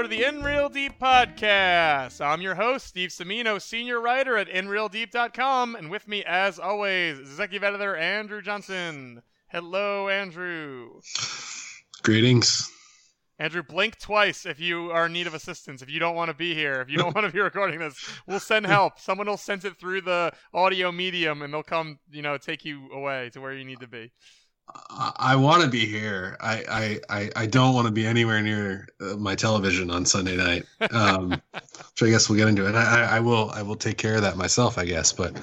episode of the In Real Deep podcast. I'm your host, Steve Semino, senior writer at InRealDeep.com, and with me, as always, executive editor Andrew Johnson. Hello, Andrew. Greetings. Andrew, blink twice if you are in need of assistance. If you don't want to be here, if you don't want to be recording this, we'll send help. Someone will send it through the audio medium, and they'll come, you know, take you away to where you need to be. I, I want to be here. I, I, I, don't want to be anywhere near uh, my television on Sunday night. Um, so I guess we'll get into it. I, I, I will I will take care of that myself, I guess. But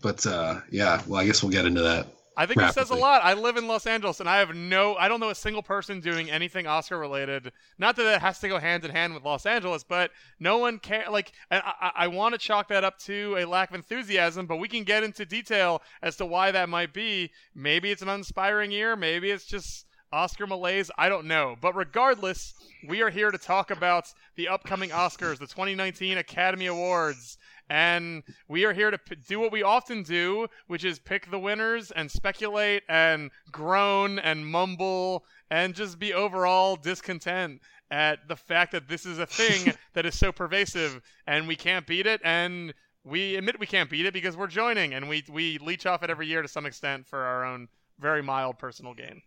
but uh, yeah, well, I guess we'll get into that. I think it says a lot. I live in Los Angeles, and I have no, I don't know a single person doing anything Oscar related. Not that it has to go hand in hand with Los Angeles, but no one care. Like, and I, I want to chalk that up to a lack of enthusiasm, but we can get into detail as to why that might be. Maybe it's an uninspiring year. Maybe it's just Oscar malaise. I don't know. But regardless, we are here to talk about the upcoming Oscars, the 2019 Academy Awards. And we are here to p- do what we often do, which is pick the winners and speculate and groan and mumble and just be overall discontent at the fact that this is a thing that is so pervasive and we can't beat it. And we admit we can't beat it because we're joining and we, we leech off it every year to some extent for our own very mild personal gain.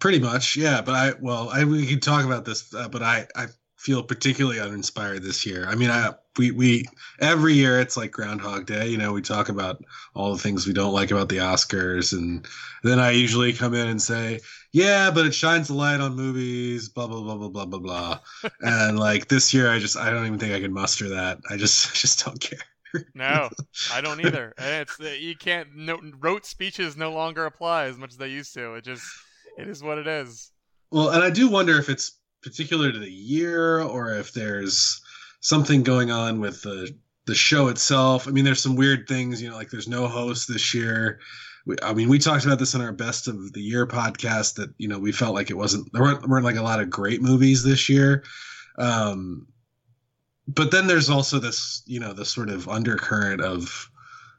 Pretty much, yeah. But I, well, I we can talk about this, uh, but I, I feel particularly uninspired this year. I mean, I we we every year it's like Groundhog Day. You know, we talk about all the things we don't like about the Oscars, and then I usually come in and say, "Yeah, but it shines a light on movies." Blah blah blah blah blah blah blah. and like this year, I just I don't even think I can muster that. I just just don't care. no, I don't either. It's uh, you can't. No, rote speeches no longer apply as much as they used to. It just it is what it is. Well, and I do wonder if it's particular to the year or if there's something going on with the the show itself. I mean, there's some weird things, you know, like there's no host this year. We, I mean, we talked about this in our best of the year podcast that you know we felt like it wasn't there weren't, weren't like a lot of great movies this year. Um, but then there's also this, you know, the sort of undercurrent of,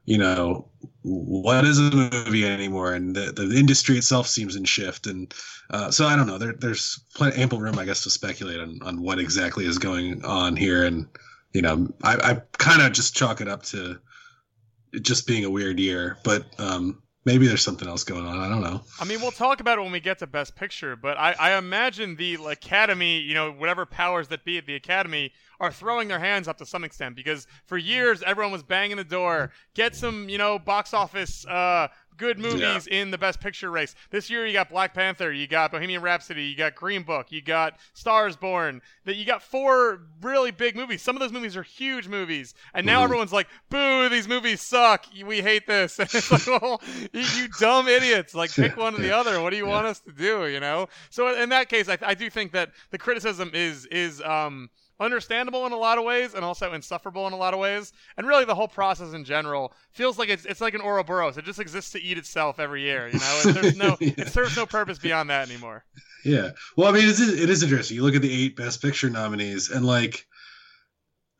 you know, what is a movie anymore, and the, the industry itself seems in shift, and uh, so I don't know. There, there's plenty ample room, I guess, to speculate on on what exactly is going on here, and you know, I, I kind of just chalk it up to it just being a weird year, but um, maybe there's something else going on. I don't know. I mean, we'll talk about it when we get to Best Picture, but I, I imagine the Academy, you know, whatever powers that be at the Academy, are throwing their hands up to some extent because for years everyone was banging the door, get some, you know, box office uh, good movies yeah. in the Best Picture race. This year you got Black Panther, you got Bohemian Rhapsody, you got Green Book, you got Stars Born. That you got four really big movies. Some of those movies are huge movies, and now mm. everyone's like, "Boo! These movies suck. We hate this." And it's like, well, you, you, dumb idiots! Like, pick one or the other. What do you yeah. want us to do? You know. So in that case, I, I do think that the criticism is is um understandable in a lot of ways and also insufferable in a lot of ways. And really, the whole process in general feels like it's, it's like an Ouroboros. It just exists to eat itself every year. You know, there's no yeah. it serves no purpose beyond that anymore. Yeah. Well, I mean, it is, it is interesting. You look at the eight Best Picture nominees, and like,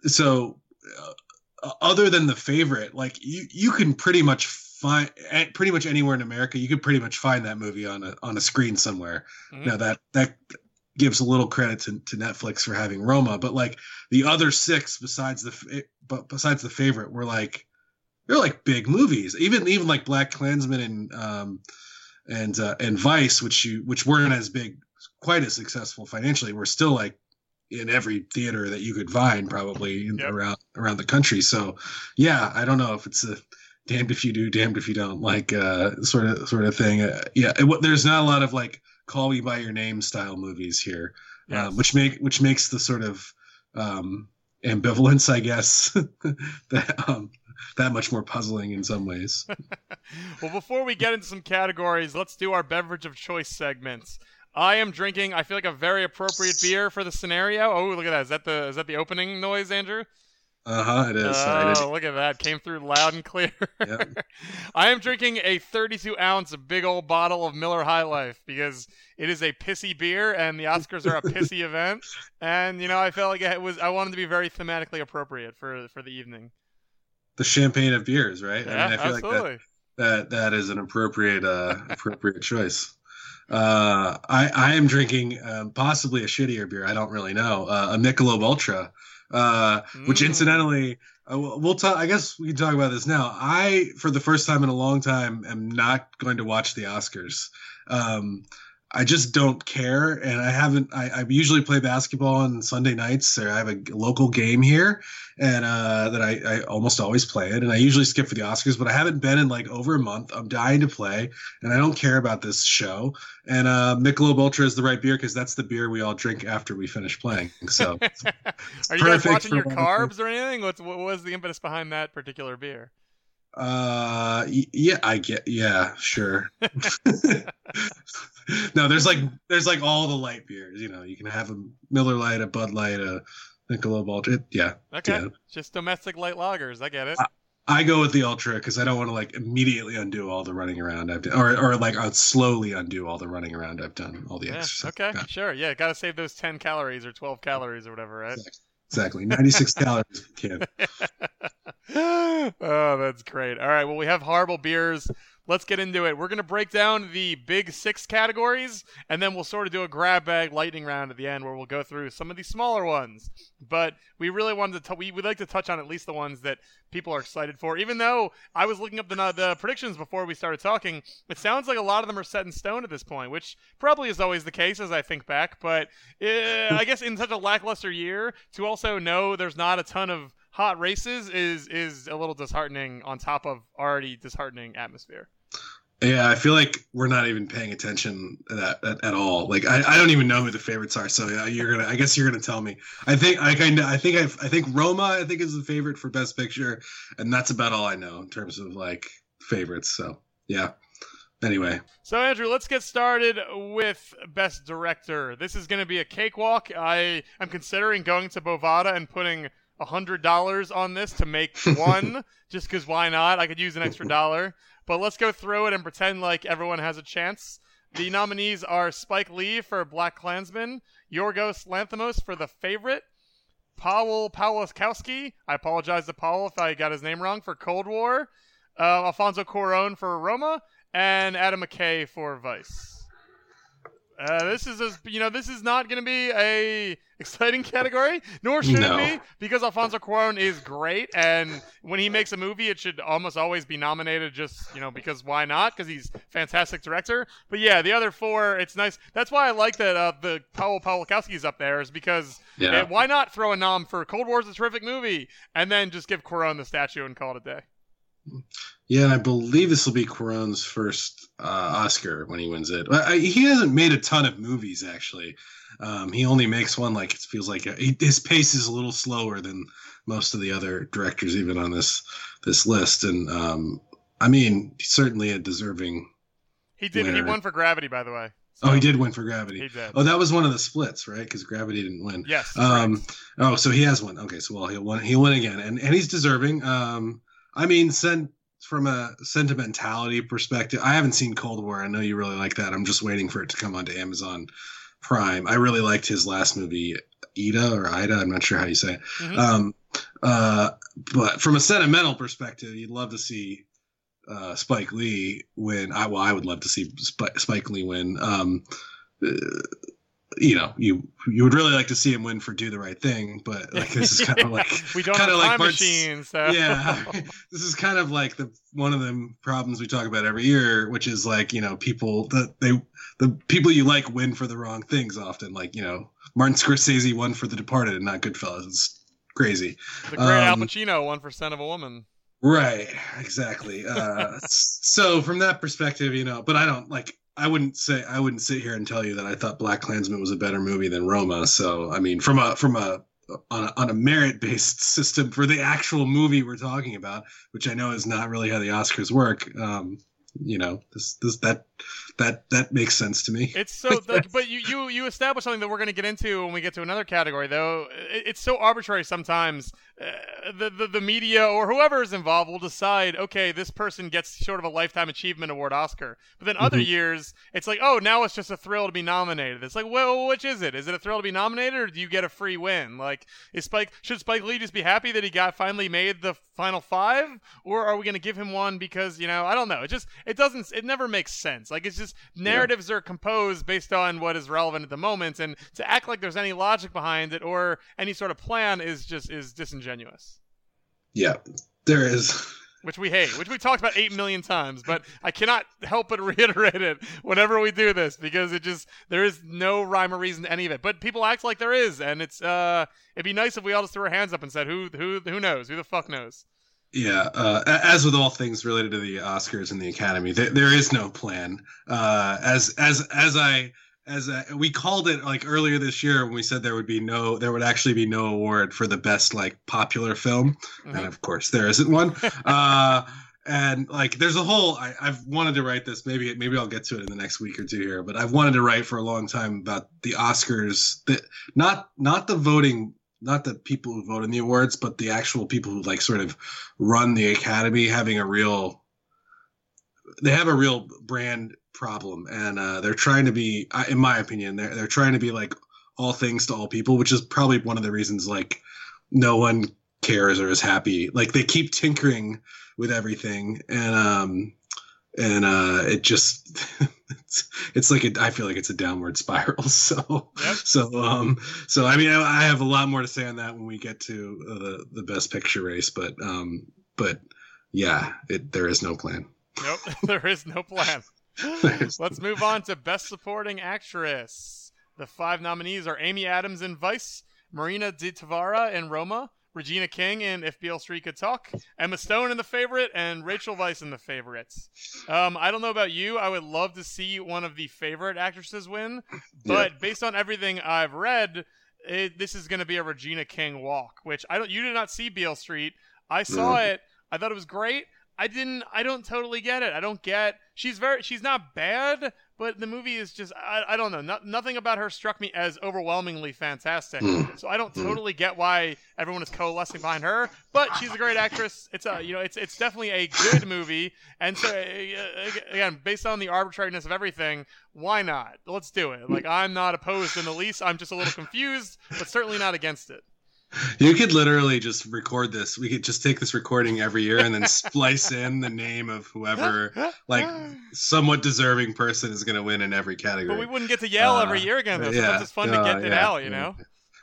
so uh, other than the favorite, like you you can pretty much find pretty much anywhere in America, you could pretty much find that movie on a on a screen somewhere. Mm-hmm. Now that that gives a little credit to, to Netflix for having Roma, but like the other six besides the but besides the favorite were like they're like big movies. Even even like BlacKkKlansman and um and uh, and Vice, which you which weren't as big, quite as successful financially, were still like in every theater that you could find probably yep. around around the country. So yeah, I don't know if it's a damned if you do, damned if you don't like uh sort of sort of thing. Uh, yeah, it, there's not a lot of like call me by your name style movies here, uh, yes. uh, which make which makes the sort of um, ambivalence, I guess, that um, that much more puzzling in some ways. well, before we get into some categories, let's do our beverage of choice segments. I am drinking. I feel like a very appropriate beer for the scenario. Oh, look at that! Is that the is that the opening noise, Andrew? Uh huh. It is. Oh, look at that! Came through loud and clear. Yep. I am drinking a 32 ounce big old bottle of Miller High Life because it is a pissy beer, and the Oscars are a pissy event. And you know, I felt like it was. I wanted to be very thematically appropriate for for the evening. The champagne of beers, right? Yeah, I mean, I feel absolutely. like that, that that is an appropriate uh appropriate choice. Uh, I I am drinking um, possibly a shittier beer. I don't really know. Uh, a Michelob Ultra, uh, which Mm. incidentally, uh, we'll we'll talk. I guess we can talk about this now. I, for the first time in a long time, am not going to watch the Oscars. Um, I just don't care, and I haven't. I, I usually play basketball on Sunday nights, or I have a local game here, and uh, that I, I almost always play it, and I usually skip for the Oscars, but I haven't been in like over a month. I'm dying to play, and I don't care about this show. And uh, Michelob Ultra is the right beer because that's the beer we all drink after we finish playing. So Are you guys watching your carbs or anything? What's what was the impetus behind that particular beer? Uh, yeah, I get. Yeah, sure. no, there's like there's like all the light beers. You know, you can have a Miller Lite, a Bud Light, a Michelob Ultra. Yeah, Okay, Yeah. just domestic light lagers. I get it. I go with the Ultra because I don't want to like immediately undo all the running around I've done, or or like I'll slowly undo all the running around I've done, all the yeah. exercise. Okay. Yeah, Sure. Yeah. Got to save those ten calories or twelve calories or whatever, right? exactly. 96 calories per can. oh, that's great. All right. Well, we have horrible beers. Let's get into it. We're going to break down the big six categories, and then we'll sort of do a grab bag lightning round at the end where we'll go through some of these smaller ones. But we really wanted to, t- we would like to touch on at least the ones that people are excited for. Even though I was looking up the, the predictions before we started talking, it sounds like a lot of them are set in stone at this point, which probably is always the case as I think back. But uh, I guess in such a lackluster year, to also know there's not a ton of hot races is is a little disheartening on top of already disheartening atmosphere. Yeah, I feel like we're not even paying attention to that at, at all. Like I, I don't even know who the favorites are. So yeah, you're gonna. I guess you're gonna tell me. I think I kind of. I think I. I think Roma. I think is the favorite for Best Picture, and that's about all I know in terms of like favorites. So yeah. Anyway, So Andrew, let's get started with best director. This is to be a cakewalk. I I am considering going to Bovada and putting a hundred dollars on this to make one, just because why not? I could use an extra dollar. But let's go through it and pretend like everyone has a chance. The nominees are Spike Lee for BlacKkKlansman, Yorgos Lanthimos for The Favorite, Powell Pawlikowski. I apologize to Powell if I got his name wrong for Cold War. Uh, Alfonso Cuarón for Roma, and Adam McKay for Vice. Uh, this is a, you know this is not going to be a exciting category, nor should No. it be because Alfonso Cuarón is great, and when he makes a movie, it should almost always be nominated. Just you know because why not? Because he's fantastic director. But yeah, the other four, it's nice. That's why I like that uh, the Powell Pawlikowski's up there is because yeah. eh, why not throw a nom for Cold War War's a terrific movie, and then just give Cuarón the statue and call it a day. Yeah, and I believe this will be Cuarón's first uh, Oscar when he wins it. I, I- he hasn't made a ton of movies actually. Um, he only makes one like it feels like he, his pace is a little slower than most of the other directors even on this this list. And um, I mean, certainly a deserving. He did. He won for Gravity, by the way. Oh, he did win for Gravity. He did. Oh, that was one of the splits, right? Because Gravity didn't win. Yes. Um, correct. oh, so he has one. Okay, so well he'll win. He'll win again, and and he's deserving. Um, I mean, sen- from a sentimentality perspective, I haven't seen Cold War. I know you really like that. I'm just waiting for it to come onto Amazon Prime. I really liked his last movie, Ida or Ida. I'm not sure how you say it. Mhm. Um, uh, but from a sentimental perspective, you'd love to see uh, Spike Lee win. I well, I would love to see Sp- Spike Lee win. Um, uh, you know, you you would really like to see him win for Do the Right Thing, but like this is kind of like we don't have like time Bart's- machines. So. yeah, this is kind of like the one of the problems we talk about every year, which is like you know people that they the people you like win for the wrong things often. Like you know Martin Scorsese won for The Departed and not Goodfellas. It's crazy. the great Al um, Pacino, won for Scent of a Woman. Right, exactly. Uh, so from that perspective, you know, but I don't like. I wouldn't say I wouldn't sit here and tell you that I thought BlacKkKlansman was a better movie than Roma. So I mean, from a from a on a, on a merit based system for the actual movie we're talking about, which I know is not really how the Oscars work. Um, you know, this this that that that makes sense to me. It's so, like, but you you you establish something that we're going to get into when we get to another category, though. It, it's so arbitrary sometimes. Uh, the, the the media or whoever is involved will decide, okay, this person gets sort of a lifetime achievement award Oscar. But then other Mhm. years, it's like, oh, now it's just a thrill to be nominated. It's like, well, which is it? Is it a thrill to be nominated, or do you get a free win? Like, is Spike should Spike Lee just be happy that he got finally made the final five, or are we going to give him one because you know I don't know. It just it doesn't it never makes sense. Like it's just narratives yeah. are composed based on what is relevant at the moment, and to act like there's any logic behind it or any sort of plan is just is disingenuous. Yeah, there is which we hate, which we talked about eight million times, but I cannot help but reiterate it whenever we do this because it just there is no rhyme or reason to any of it. But people act like there is, and it's uh, it'd be nice if we all just threw our hands up and said, "Who who who knows? Who the fuck knows?" Yeah, uh, as with all things related to the Oscars and the Academy, there, there is no plan. Uh, as as as I as a, we called it like earlier this year when we said there would be no there would actually be no award for the best like popular film. Mm-hmm. and of course there isn't one. Uh and like there's a whole I, have wanted to write this. Maybe maybe i'll get to it in the next week or two here but i've wanted to write for a long time about the oscars that not not the voting not the people who vote in the awards but the actual people who like sort of run the academy having a real they have a real brand problem, and uh, they're trying to be, in my opinion, they're they're trying to be like all things to all people, which is probably one of the reasons like no one cares or is happy. Like they keep tinkering with everything, and um, and uh, it just it's, it's like a, I feel like it's a downward spiral. So yep. so um so I mean I, I, have a lot more to say on that when we get to the the best picture race, but um but yeah, it there is no plan. Nope, there is no plan. Let's move on to Best Supporting Actress. The five nominees are Amy Adams in Vice, Marina de Tavira in Roma, Regina King in If Beale Street Could Talk, Emma Stone in The Favorite, and Rachel Weisz in The Favorites. Um, I don't know about you. I would love to see one of the favorite actresses win, but yeah. based on everything I've read, it, this is going to be a Regina King walk. Which I don't. You did not see Beale Street. I saw mm. it. I thought it was great. I didn't. I don't totally get it. I don't get. She's very. She's not bad, but the movie is just. I, I don't know. No, nothing about her struck me as overwhelmingly fantastic. Mm. So I don't mm. totally get why everyone is coalescing behind her. But she's a great actress. It's a. You know. It's it's definitely a good movie. And so uh, again, based on the arbitrariness of everything, why not? Let's do it. Like I'm not opposed in the least. I'm just a little confused, but certainly not against it. You could literally just record this. We could just take this recording every year and then splice in the name of whoever, like, somewhat deserving person is going to win in every category. But we wouldn't get to yell uh, every year again, though. So yeah, it's fun uh, to get it out, you know?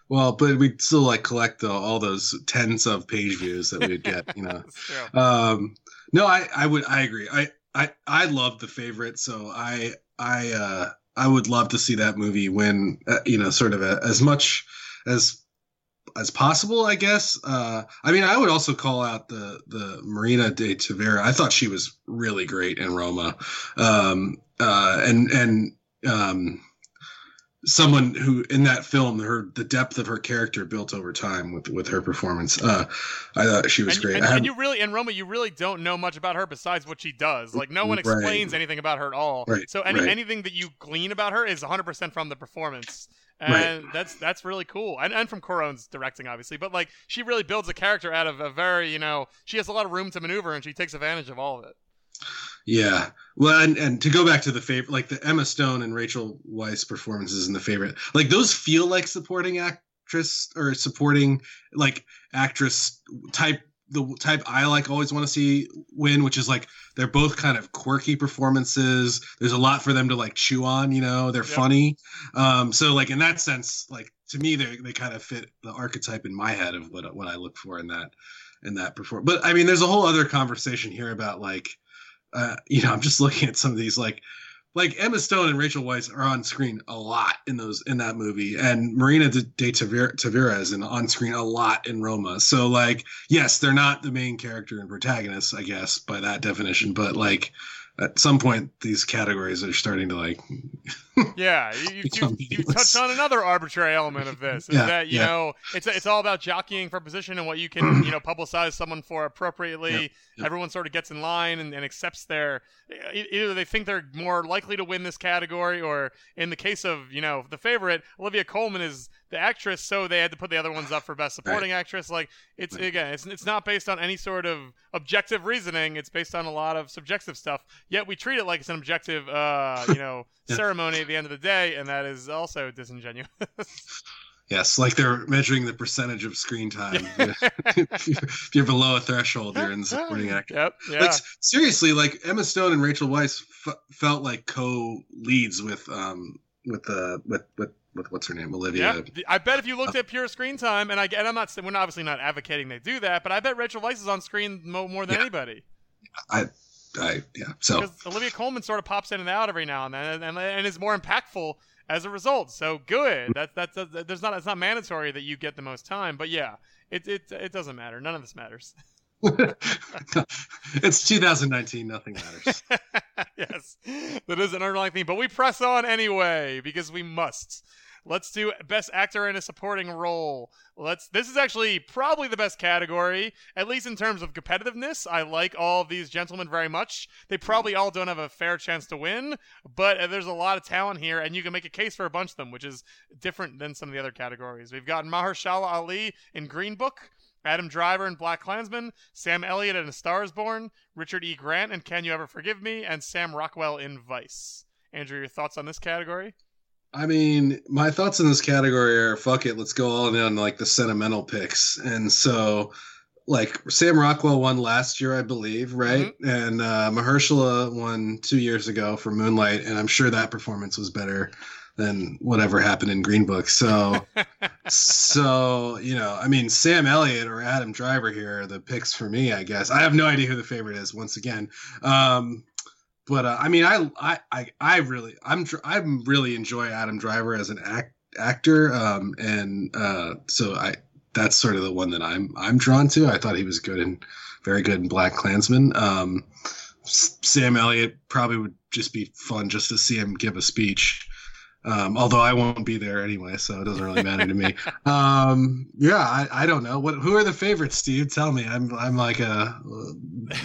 Well, but we'd still like collect the, all those tens of page views that we'd get, you know. um, no, I, I would, I agree. I, I, I love the favorite, so I, I, uh, I would love to see that movie win, uh, you know, sort of a, as much as as possible, I guess. Uh, I mean, I would also call out the the Marina de Tavira. I thought she was really great in Roma, um, uh, and and um, someone who in that film, her the depth of her character built over time with with her performance. Uh, I thought she was and, great. And, and, you really in Roma, you really don't know much about her besides what she does. Like no one explains right. anything about her at all. Right. So any, right. anything that you glean about her is 100 percent from the performance and right. that's that's really cool. And and from Cuarón's directing, obviously, but like she really builds a character out of a very you know she has a lot of room to maneuver and she takes advantage of all of it. Yeah, well, and, and to go back to the favorite, like the Emma Stone and Rachel Weisz performances in the favorite, like those feel like supporting actress or supporting like actress type the type I like always want to see win, which is like they're both kind of quirky performances. There's a lot for them to like chew on, you know. They're yep. funny, um, so like in that sense, like to me, they they kind of fit the archetype in my head of what what I look for in that in that perform. But I mean, there's a whole other conversation here about like, uh, you know, I'm just looking at some of these like like Emma Stone and Rachel Weisz are on screen a lot in those in that movie, and Marina de, de Tavira, is on screen a lot in Roma. So like, yes, they're not the main character and protagonist, I guess by that definition, but like at some point these categories are starting to like yeah you, you, you, touched on another arbitrary element of this is yeah, that you yeah. know it's it's all about jockeying for position and what you can you know publicize someone for appropriately everyone sort of gets in line and, and, accepts their either they think they're more likely to win this category or in the case of you know the favorite olivia colman is the actress, so they had to put the other ones up for best supporting right. actress. Like it's again, it's it's not based on any sort of objective reasoning. It's based on a lot of subjective stuff. Yet we treat it like it's an objective, uh, you know, yeah. ceremony at the end of the day, and that is also disingenuous. Yes, like they're measuring the percentage of screen time. if you're below a threshold, you're in supporting actor. Yep. Yeah. Like seriously, like Emma Stone and Rachel Weisz f- felt like co-leads with um with the uh, with with with what's her name, Olivia. Yeah, I bet if you looked at pure screen time, and I and I'm not, we're obviously not advocating they do that, but I bet Rachel Weisz is on screen more, more than Yeah. anybody. I, I, yeah. So Olivia Colman sort of pops in and out every now and then, and, and, is more impactful as a result. So good. That that that there's not it's not mandatory that you get the most time, but yeah, it it it doesn't matter. None of this matters. it's 2019. Nothing matters. yes, that is an underlying theme, but we press on anyway because we must. Let's do best actor in a supporting role. Let's. This is actually probably the best category, at least in terms of competitiveness. I like all these gentlemen very much. They probably all don't have a fair chance to win, but uh, there's a lot of talent here, and you can make a case for a bunch of them, which is different than some of the other categories. We've got Mahershala Ali in Green Book. Adam Driver in BlacKkKlansman, Sam Elliott in A Star Is Born, Richard E. Grant in Can You Ever Forgive Me, and Sam Rockwell in Vice. Andrew, your thoughts on this category? I mean, my thoughts in this category are fuck it, let's go all in on like the sentimental picks. And so, like Sam Rockwell won last year, I believe, right? And uh, Mahershala won two years ago for Moonlight, and I'm sure that performance was better than whatever happened in Green Book. So, so you know, I mean, Sam Elliott or Adam Driver here are the picks for me. I guess I have no idea who the favorite is. Once again, um, but uh, I mean, I, I, I, I really, I'm, I'm really enjoy Adam Driver as an act, actor, um, and uh, so I, that's sort of the one that I'm, I'm drawn to. I thought he was good and very good in BlacKkKlansman. Um, Sam Elliott probably would just be fun just to see him give a speech. Um, although I won't be there anyway, so it doesn't really matter to me. Um, yeah, I, I don't know. What who are the favorites, Steve? Tell me. I'm I'm like a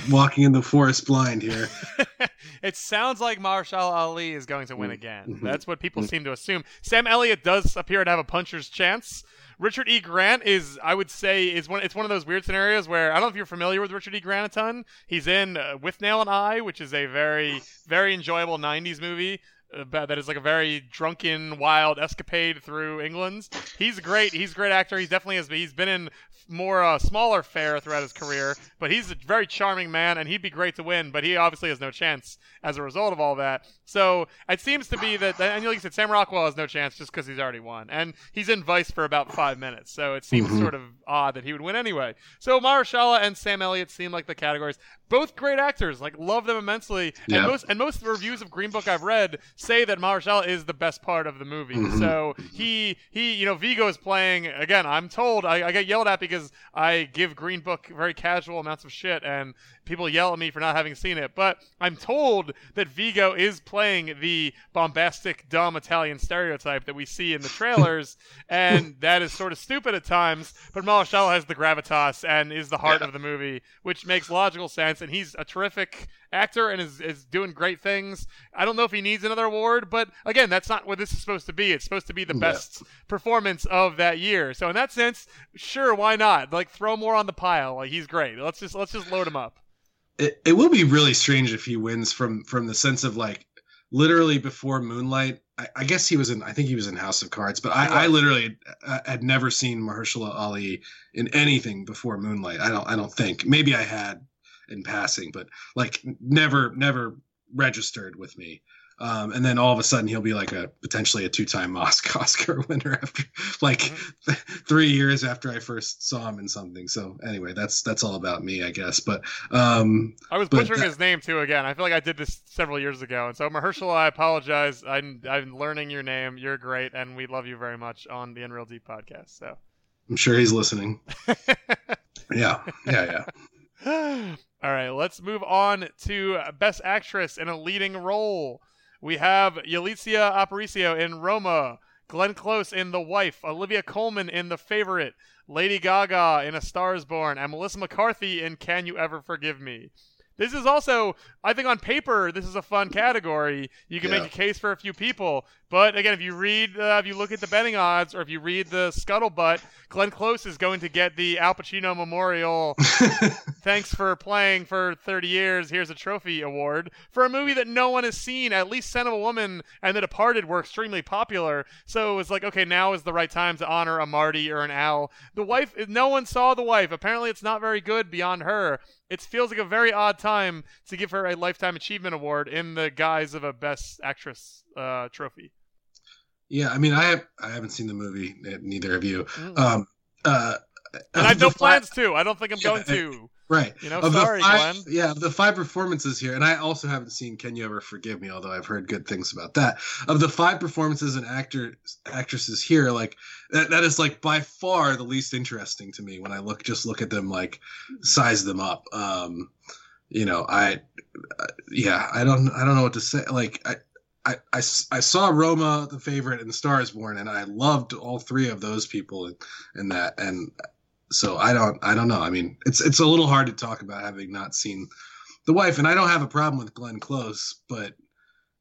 walking in the forest blind here. it sounds like Marshall Ali is going to win again. Mhm. That's what people Mhm. seem to assume. Sam Elliott does appear to have a puncher's chance. Richard E. Grant is, I would say, is one. It's one of those weird scenarios where I don't know if you're familiar with Richard E. Grant a ton. He's in uh, Withnail and I, which is a very, very enjoyable '90s movie. Uh, ba- That is like a very drunken, wild escapade through England. He's great. He's a great actor. He's definitely has. He's been in more uh, smaller fare throughout his career, but he's a very charming man, and he'd be great to win. But he obviously has no chance as a result of all that. So it seems to be that, and like you said, Sam Rockwell has no chance just because he's already won, and he's in Vice for about five minutes. So it seems Mhm. sort of odd that he would win anyway. So Mahershala and Sam Elliott seem like the categories. Both great actors, like love them immensely. Yeah. And most and most reviews of Green Book I've read say that Mahershala is the best part of the movie. Mhm. So he he you know Viggo is playing again. I'm told I, I get yelled at because I give Green Book very casual amounts of shit and people yell at me for not having seen it. But I'm told that Viggo is playing the bombastic, dumb Italian stereotype that we see in the trailers, and that is sort of stupid at times. But Mahershala has the gravitas and is the heart Yeah. of the movie, which makes logical sense. And he's a terrific actor and is, is doing great things. I don't know if he needs another award, but again, that's not what this is supposed to be. It's supposed to be the Yeah. best performance of that year. So in that sense, sure, why not? Like throw more on the pile. Like he's great. Let's just let's just load him up. It, it will be really strange if he wins from from the sense of like literally before Moonlight. I, I guess he was in. I think he was in House of Cards, but I, I literally uh, had never seen Mahershala Ali in anything before Moonlight. I don't. I don't think. Maybe I had in passing, but like never, never registered with me. Um, and then all of a sudden he'll be like a potentially a two-time Oscar Oscar winner after like three years after I first saw him in something. So anyway, that's that's all about me, I guess. But um, I was But butchering that- his name too again. I feel like I did this several years ago. And so Mahershala, I apologize. I'm I'm learning your name. You're great, and we love you very much on the Unreal Deep podcast. So. I'm sure he's listening. Yeah, yeah, yeah. All right, let's move on to Best Actress in a Leading Role. We have Yalitza Aparicio in Roma, Glenn Close in The Wife, Olivia Colman in The Favorite, Lady Gaga in A Star Is Born, and Melissa McCarthy in Can You Ever Forgive Me. This is also, I think, on paper, this is a fun category. You can Yeah. make a case for a few people, But again, if you read, uh, if you look at the betting odds, or if you read the scuttlebutt, Glenn Close is going to get the Al Pacino Memorial. Thanks for playing for 30 years. Here's a trophy award for a movie that no one has seen. At least Scent of a Woman and The Departed were extremely popular. So it was like, okay, now is the right time to honor a Marty or an Al. The wife, no one saw the wife. Apparently, it's not very good beyond her. It feels like a very odd time to give her a Lifetime Achievement Award in the guise of a Best Actress uh, trophy. Yeah, I mean, I have I haven't seen the movie. Neither of you. Mm. Um, uh, and I have no plans to. I don't think I'm yeah, going to. Right. You know, of sorry, five, Glenn. Yeah, the five performances here, and I also haven't seen Can You Ever Forgive Me, although I've heard good things about that. Of the five performances and actors actresses here, like that, that is like by far the least interesting to me when I look just look at them like size them up. Um, you know, I uh, yeah, I don't I don't know what to say. Like I I, I, I saw Roma, the favorite, and Star is Born, and I loved all three of those people in, in that. And so I don't I don't know. I mean, it's it's a little hard to talk about having not seen the wife, and I don't have a problem with Glenn Close, but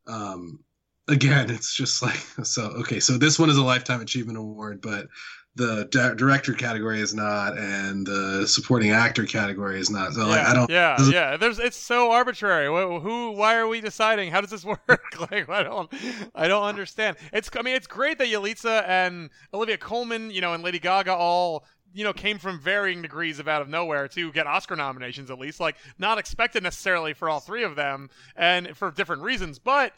um, again, it's just like so. Okay, so this one is a lifetime achievement award, but the di- director category is not, and the supporting actor category is not. So yeah, like, I don't. Yeah, yeah. There's it's so arbitrary. Who? Why are we deciding? How does this work? like I don't, I don't understand. It's. I mean, it's great that Yalitza and Olivia Colman, you know, and Lady Gaga all you know, came from varying degrees of out of nowhere to get Oscar nominations at least. Like, not expected necessarily for all three of them, and for different reasons. But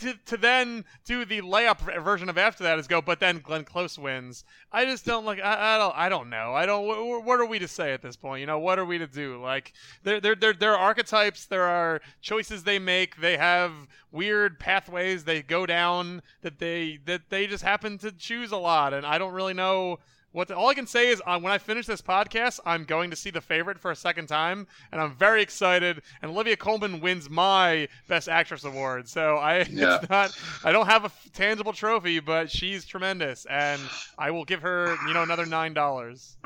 to, to then do the layup version of after that is go, but then Glenn Close wins. I just don't like. I, I don't. I don't know. I don't. What, what, are we to say at this point? You know, what are we to do? Like, there, there, there, there are archetypes. There are choices they make. They have weird pathways they go down that they that they just happen to choose a lot, and I don't really know what the, all I can say is uh, when I finish this podcast, I'm going to see the favorite for a second time, and I'm very excited. And Olivia Colman wins my Best Actress award, so I yeah. it's not I don't have a f- tangible trophy, but she's tremendous, and I will give her you know another nine dollars.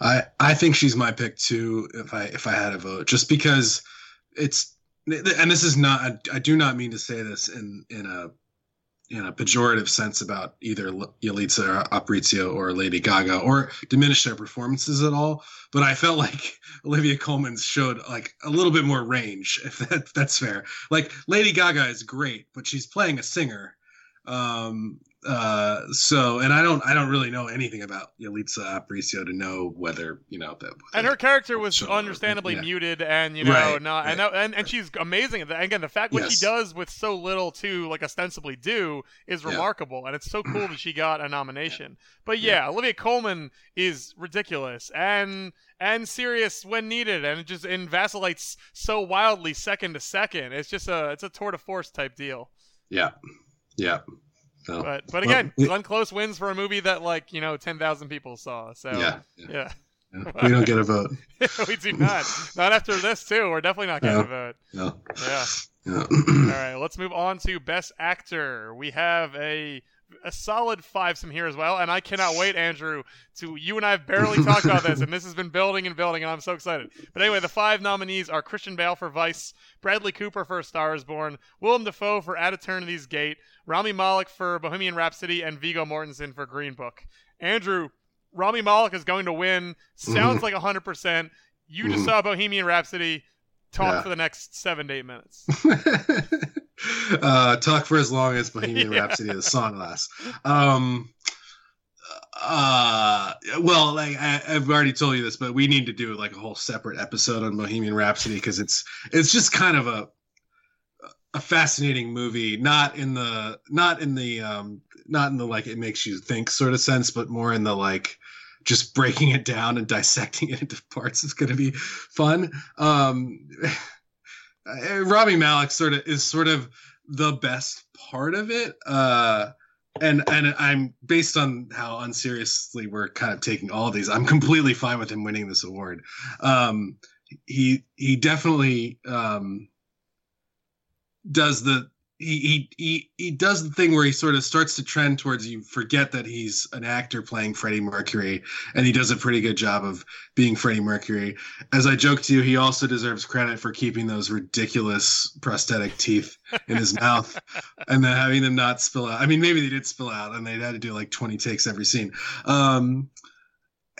I I think she's my pick too if I if I had a vote, just because it's and this is not I, I do not mean to say this in in a in a pejorative sense about either Yalitza or Aparicio or Lady Gaga or diminish their performances at all. But I felt like Olivia Colman showed like a little bit more range, if, that, that's fair. Like Lady Gaga is great, but she's playing a singer. Um, uh, so, and I don't, I don't really know anything about Yalitza Aparicio to know whether you know that. And her character was understandably yeah. muted, and you know, right, not, right. and, and and she's amazing. Again, the fact what yes. she does with so little to like ostensibly do is remarkable, yeah. and it's so cool that she got a nomination. But yeah, Olivia Colman is ridiculous and and serious when needed, and it just and vacillates so wildly second to second. It's just a it's a tour de force type deal. Yeah, yeah. No. But but again, well, Glenn Close wins for a movie that like you know ten thousand people saw. So yeah, yeah. yeah. we don't get a vote. we do not. Not after this too. We're definitely not getting no. a vote. No. Yeah. yeah. All right. Let's move on to Best Actor. We have a a solid five some here as well. And I cannot wait, Andrew, to you and I have barely talked about this, and this has been building and building, and I'm so excited. But anyway, the five nominees are Christian Bale for Vice, Bradley Cooper for Star is Born, Willem Dafoe for At Eternity's Gate, Rami Malek for Bohemian Rhapsody, and Viggo Mortensen for Green Book. Andrew, Rami Malek is going to win. Sounds mm-hmm. like 100%. You just mm-hmm. saw Bohemian Rhapsody. Talk yeah. for the next seven to eight minutes. uh, talk for as long as Bohemian yeah. Rhapsody the song lasts. Um, uh, well, like I, have already told you this, but we need to do like a whole separate episode on Bohemian Rhapsody because it's it's just kind of a a fascinating movie. Not in the not in the um not in the like it makes you think sort of sense, but more in the like just breaking it down and dissecting it into parts is going to be fun. Um, Rami Malek sort of is sort of the best part of it. Uh, and and I'm based on how unseriously we're kind of taking all of these. I'm completely fine with him winning this award. Um, he he definitely um, does the he, he he does the thing where he sort of starts to trend towards you forget that he's an actor playing Freddie Mercury, and he does a pretty good job of being Freddie Mercury. As I joked to you, he also deserves credit for keeping those ridiculous prosthetic teeth in his mouth and then having them not spill out. I mean, maybe they did spill out, and they had to do like twenty takes every scene. Um,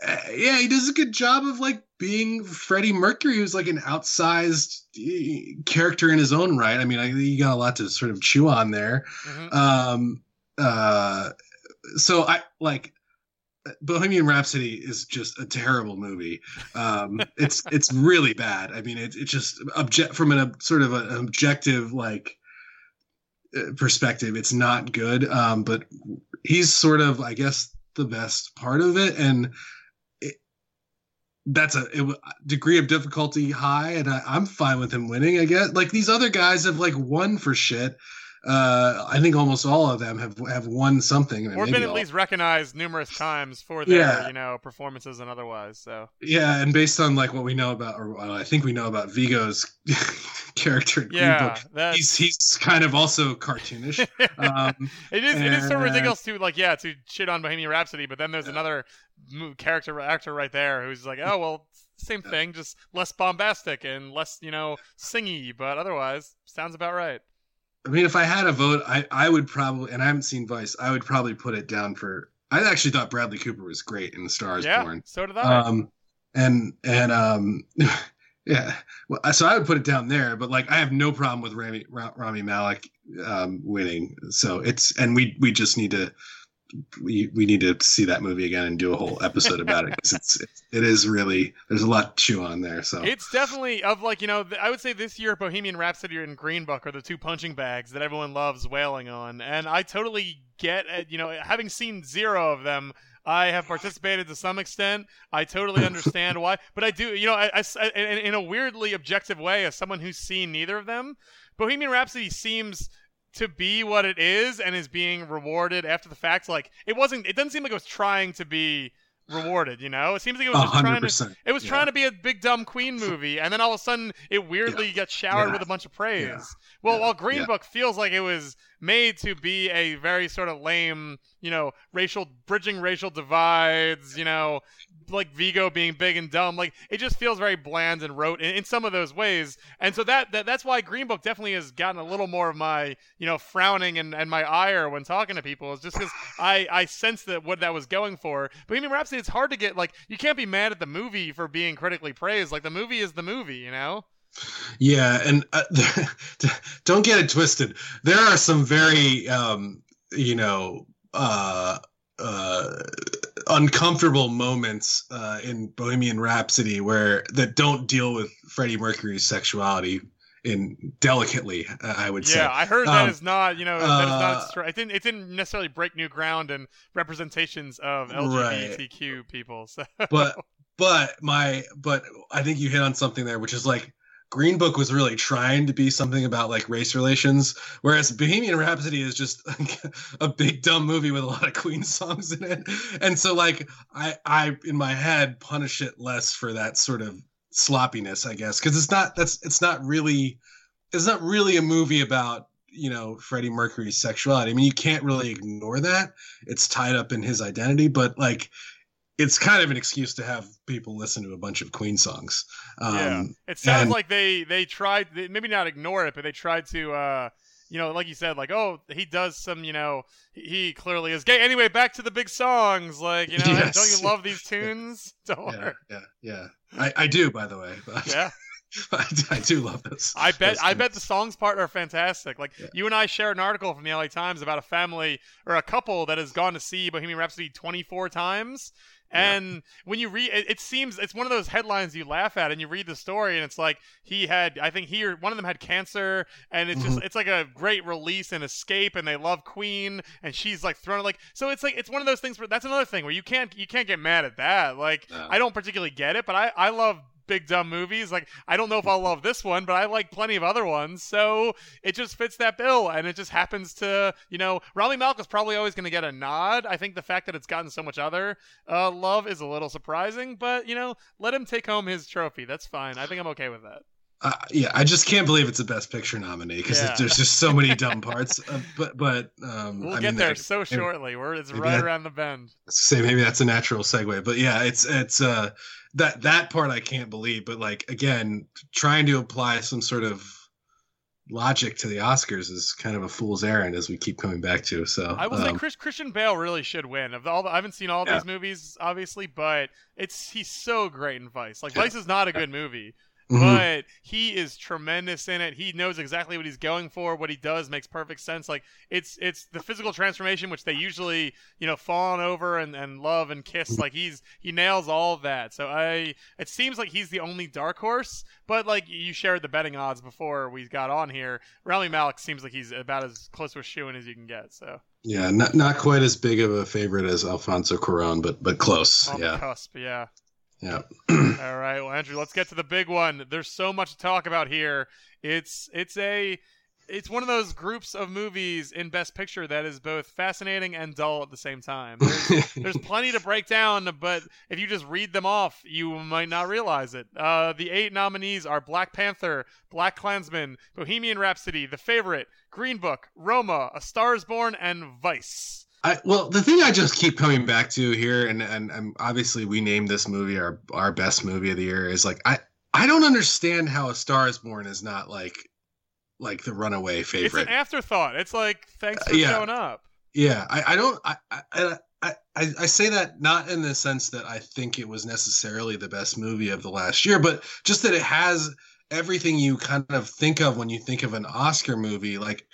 eh, yeah, he does a good job of like being Freddie Mercury, who's like an outsized eh, character in his own right. I mean, I, you got a lot to sort of chew on there. Mm-hmm. Um, uh, so I like Bohemian Rhapsody is just a terrible movie. Um, it's it's really bad. I mean, it, it's just object from an sort of an objective like uh, perspective. It's not good. Um, but he's sort of, I guess, the best part of it, and that's a it, degree of difficulty high, and I, I'm fine with him winning. I guess like these other guys have like won for shit. Uh, I think almost all of them have have won something, or been at all. least recognized numerous times for their yeah. you know performances and otherwise. So yeah, and based on like what we know about, or I think we know about Viggo's character in yeah, Book, he's he's kind of also cartoonish. um, it is and, it is of ridiculous to like yeah to shit on Bohemian Rhapsody, but then there's yeah. another character actor right there who's like oh well same thing, just less bombastic and less you know singy, but otherwise sounds about right. I mean, if I had a vote, I, I would probably, and I haven't seen Vice, I would probably put it down for. I actually thought Bradley Cooper was great in The Stars yeah, Born. So did I. Um, and and um, yeah, well, so I would put it down there. But like, I have no problem with Rami Rami Malek um, winning. So it's and we we just need to we we need to see that movie again and do a whole episode about it because it's, it's really there's a lot to chew on there. So it's definitely of like you know I would say this year Bohemian Rhapsody and Green Book are the two punching bags that everyone loves wailing on, and I totally get it. You know, having seen zero of them. I have participated to some extent. I totally understand why, but I do, you know, I, I, in, in a weirdly objective way, as someone who's seen neither of them, Bohemian Rhapsody seems to be what it is and is being rewarded after the fact. Like it wasn't. It doesn't seem like it was trying to be rewarded. You know, it seems like it was just trying to. It was yeah. trying to be a big dumb Queen movie, and then all of a sudden it weirdly yeah. gets showered yeah. with a bunch of praise. Well, while Green Book feels like it was made to be a very sort of lame, you know, racial bridging racial divides, you know, like Viggo being big and dumb. Like it just feels very bland and rote in, in some of those ways. And so that, that that's why Green Book definitely has gotten a little more of my, you know, frowning and, and my ire when talking to people is just because I, I sense that what that was going for. But even Rhapsody, it's hard to get like you can't be mad at the movie for being critically praised. Like the movie is the movie, you know? Yeah, and uh, don't get it twisted. There are some very, um, you know, uh, uh, uncomfortable moments uh, in Bohemian Rhapsody where that don't deal with Freddie Mercury's sexuality in delicately. Uh, I would yeah, say. Yeah, I heard that um, is not you know that is not. Uh, it didn't it didn't necessarily break new ground in representations of LGBTQ right. people. So. But but my but I think you hit on something there, which is like Green Book was really trying to be something about like race relations, whereas Bohemian Rhapsody is just a big dumb movie with a lot of Queen songs in it. And so like I I in my head punish it less for that sort of sloppiness, I guess, because it's not that's it's not really it's not really a movie about you know Freddie Mercury's sexuality. I mean, you can't really ignore that. It's tied up in his identity, but like it's kind of an excuse to have people listen to a bunch of Queen songs. Um, yeah, it sounds and, like they they tried maybe not ignore it, but they tried to. Uh, you know, like you said, like, oh, he does some, you know, he clearly is gay. Anyway, back to the big songs. Like, you know, yes. don't you love these tunes? Don't yeah, yeah, yeah. I, I do, by the way. But... Yeah. I, I, do love this. I bet. I bet the songs part are fantastic. Like yeah. you and I shared an article from the LA Times about a family or a couple that has gone to see Bohemian Rhapsody 24 times, and yeah. when you read, it, it, seems it's one of those headlines you laugh at, and you read the story, and it's like he had, I think he or one of them had cancer, and it's just, mm-hmm. it's like a great release and escape, and they love Queen, and she's like thrown like, so it's like it's one of those things. Where, that's another thing where you can't you can't get mad at that. Like no. I don't particularly get it, but I I love big dumb movies. Like I don't know if I'll love this one, but I like plenty of other ones. So it just fits that bill, and it just happens to you know Rami Malek is probably always going to get a nod. I think the fact that it's gotten so much other uh, love is a little surprising, but you know let him take home his trophy. That's fine. I think I'm okay with that. Uh, yeah, I just can't believe it's a Best Picture nominee because Yeah. there's just so many dumb parts. Uh, but but um, We'll I get mean, there so maybe- shortly. We're it's right that- around the bend. say maybe that's a natural segue but yeah it's it's uh that that part i can't believe but like again trying to apply some sort of logic to the oscars is kind of a fool's errand as we keep coming back to so I will say um, Chris, Christian Bale really should win. Of all, the, I haven't seen all Yeah. these movies, obviously, but it's he's so great in Vice. Like Yeah. Vice is not a good movie, mhm. but he is tremendous in it. He knows exactly what he's going for. What he does makes perfect sense. Like it's it's the physical transformation which they usually you know fawn over and, and love and kiss. Like he's he nails all of that. So I it seems like he's the only dark horse. But like you shared the betting odds before we got on here, Rami Malek seems like he's about as close to a shoe in as you can get. So yeah not not quite as big of a favorite as alfonso cuaron but but close on the yeah cusp, yeah. Yeah All right, well, Andrew, let's get to the big one. There's so much to talk about here. It's it's a it's one of those groups of movies in Best Picture that is both fascinating and dull at the same time. There's, there's plenty to break down, but if you just read them off, you might not realize it. Uh, the eight nominees are Black Panther, BlacKkKlansman, Bohemian Rhapsody, The Favorite, Green Book, Roma, A Star Is Born, and Vice. I, well, the thing I just keep coming back to here, and, and and obviously we named this movie our our best movie of the year, is like I I don't understand how A Star Is Born is not like like the runaway favorite. It's an afterthought. It's like thanks for Uh, yeah. showing up. Yeah, I, I don't I, I I I I say that not in the sense that I think it was necessarily the best movie of the last year, but just that it has everything you kind of think of when you think of an Oscar movie. Like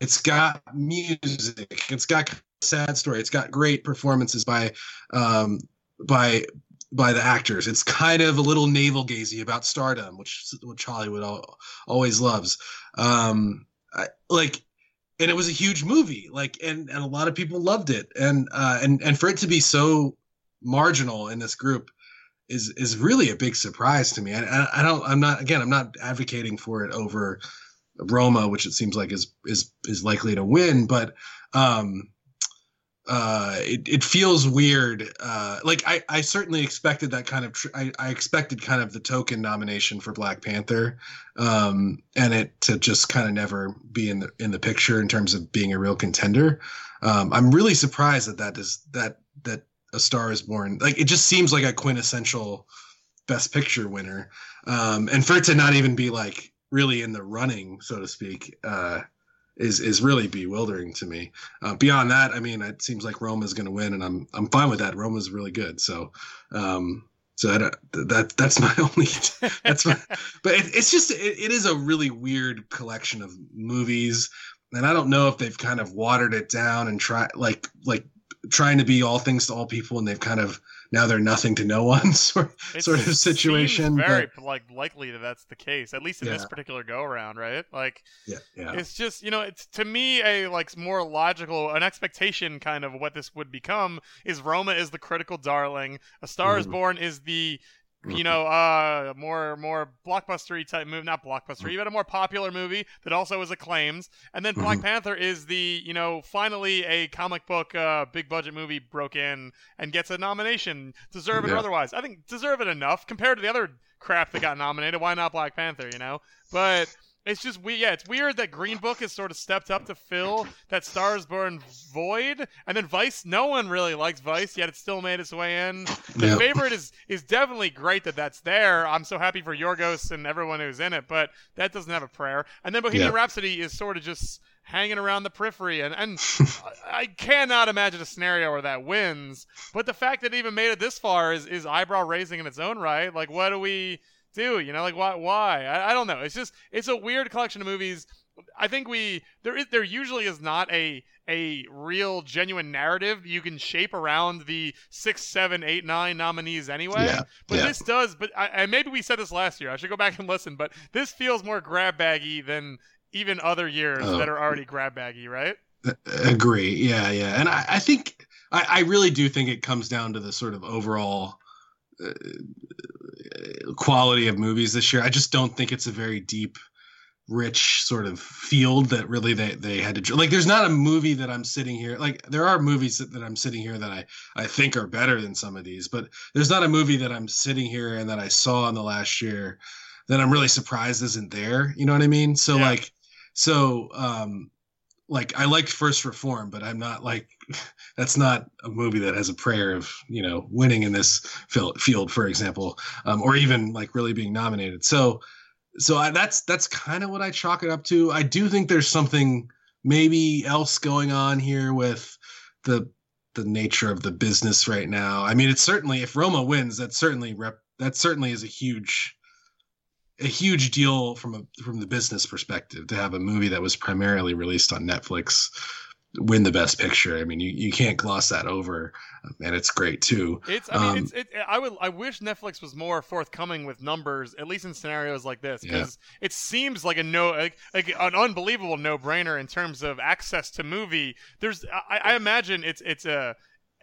it's got music, it's got sad story, it's got great performances by um by by the actors. It's kind of a little navel gazy about stardom, which which Hollywood al- always loves. Um, I, like and it was a huge movie like and and a lot of people loved it and uh and and for it to be so marginal in this group is is really a big surprise to me I, I i don't i'm not again i'm not advocating for it over roma which it seems like is is is likely to win but um uh it, it feels weird uh like i i certainly expected that kind of tr- I, I expected kind of the token nomination for black panther um and it to just kind of never be in the in the picture in terms of being a real contender. Um i'm really surprised that that is that that a star is born like it just seems like a quintessential best picture winner. Um and for it to not even be like really in the running so to speak uh is is really bewildering to me. Uh, beyond that, I mean, it seems like Roma is going to win, and I'm I'm fine with that. Roma's really good, so um, so that that's my only that's my, but it, it's just it, it is a really weird collection of movies, and I don't know if they've kind of watered it down and try like like trying to be all things to all people, and they've kind of now they're nothing to no one sort It sort of seems situation. Very but like likely that that's the case, at least in this particular go around, right? Like yeah, yeah, it's just you know, it's to me a like more logical, an expectation kind of what this would become is Roma is the critical darling, A Star Is Mhm. Born is the you know, uh, more more blockbustery type movie, not blockbustery, Mhm. but a more popular movie that also is acclaimed. And then Black Mhm. Panther is the you know finally a comic book uh, big budget movie broke in and gets a nomination, deserve it or otherwise. I think deserve it enough compared to the other crap that got nominated. Why not Black Panther? You know, but. It's just we yeah, it's weird that Green Book has sort of stepped up to fill that Stars Born void, and then Vice. No one really likes Vice, yet it still made its way in. The Yeah. favorite is is definitely great that that's there. I'm so happy for Yorgos and everyone who's in it, but that doesn't have a prayer. And then Bohemian Yeah. Rhapsody is sort of just hanging around the periphery, and and I- I cannot imagine a scenario where that wins. But the fact that it even made it this far is is eyebrow raising in its own right. Like, what do we do? You know, like why? Why? I, I don't know. It's just it's a weird collection of movies. I think we there is there usually is not a a real genuine narrative you can shape around the six, seven, eight, nine nominees anyway. Yeah, But yeah. this does. But I, and maybe we said this last year. I should go back and listen. But this feels more grab baggy than even other years Oh. that are already grab baggy, right? agree yeah yeah and i, I think I, I really do think it comes down to the sort of overall quality of movies this year i just don't think it's a very deep rich sort of field that really they, they had to like there's not a movie that i'm sitting here like there are movies that, that i'm sitting here that i i think are better than some of these but there's not a movie that i'm sitting here and that i saw in the last year that I'm really surprised isn't there. You know what I mean? So Yeah. like, so um, like I liked First Reformed, but I'm not like that's not a movie that has a prayer of you know winning in this field, for example, um, or even like really being nominated. So so I, that's that's kind of what I chalk it up to. I do think there's something maybe else going on here with the the nature of the business right now. I mean, it's certainly if Roma wins, that certainly rep that certainly is a huge a huge deal from a from the business perspective to have a movie that was primarily released on Netflix win the best picture. I mean, you, you can't gloss that over, and it's great too. It's. I mean, Um, it's. It, I would. I wish Netflix was more forthcoming with numbers, at least in scenarios like this, because it seems like a no, like, like an unbelievable no-brainer in terms of access to movie. There's. I, I imagine it's. It's a.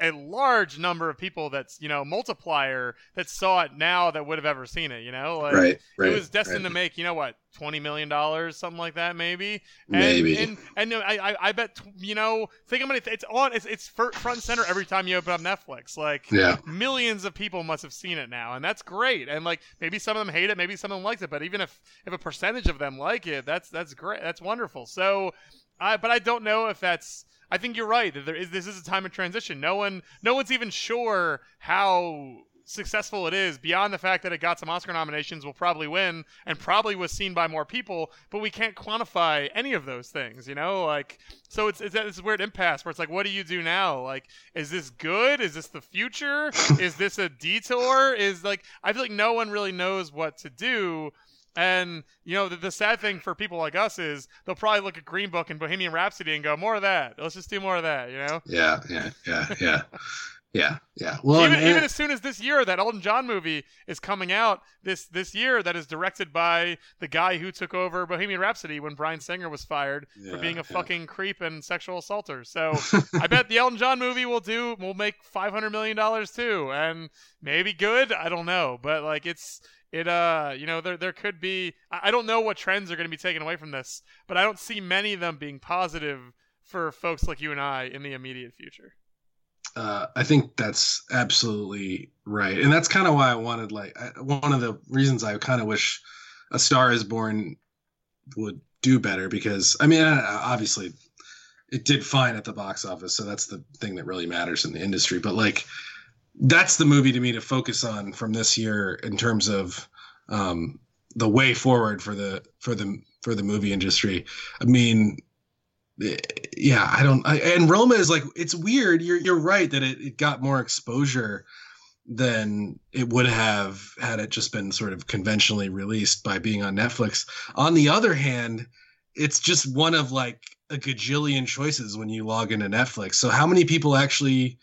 A large number of people that's you know multiplier that saw it now that would have ever seen it. You know, like, right, right. it was destined to make you know what twenty million dollars, something like that, maybe. And, maybe. And and I I, I bet you know think about it. It's on. It's it's front and center every time you open up Netflix. Like yeah, millions of people must have seen it now, and that's great. And like maybe some of them hate it, maybe some of them likes it, but even if if a percentage of them like it, that's that's great. That's wonderful. So, I but I don't know if that's. I think you're right that there is this is a time of transition. No one no one's even sure how successful it is beyond the fact that it got some Oscar nominations, will probably win, and probably was seen by more people. But we can't quantify any of those things, you know. Like, so it's it's this weird impasse where it's like, what do you do now? Like, is this good? Is this the future? is this a detour? Is like, I feel like no one really knows what to do. And you know the, the sad thing for people like us is they'll probably look at Green Book and Bohemian Rhapsody and go more of that. Let's just do more of that, you know. yeah, yeah, yeah, yeah, yeah, yeah. Well, even, and- even as soon as this year, that Elton John movie is coming out this this year. That is directed by the guy who took over Bohemian Rhapsody when Bryan Singer was fired for being a yeah. fucking creep and sexual assaulter. So I bet the Elton John movie will do will make five hundred million dollars too, and maybe good. I don't know, but like it's it uh you know there there could be I, I don't know what trends are going to be taken away from this, but I don't see many of them being positive for folks like you and I in the immediate future. Uh, I think that's absolutely right, and that's kind of why I wanted like I, one of the reasons I kind of wish A Star Is Born would do better because I mean obviously it did fine at the box office, so that's the thing that really matters in the industry. But like that's the movie to me to focus on from this year in terms of um, the way forward for the for the for the movie industry. I mean, yeah, I don't. I, and Roma is like it's weird. You're you're right that it, it got more exposure than it would have had it just been sort of conventionally released by being on Netflix. On the other hand, it's just one of like a gajillion choices when you log into Netflix. So how many people actually,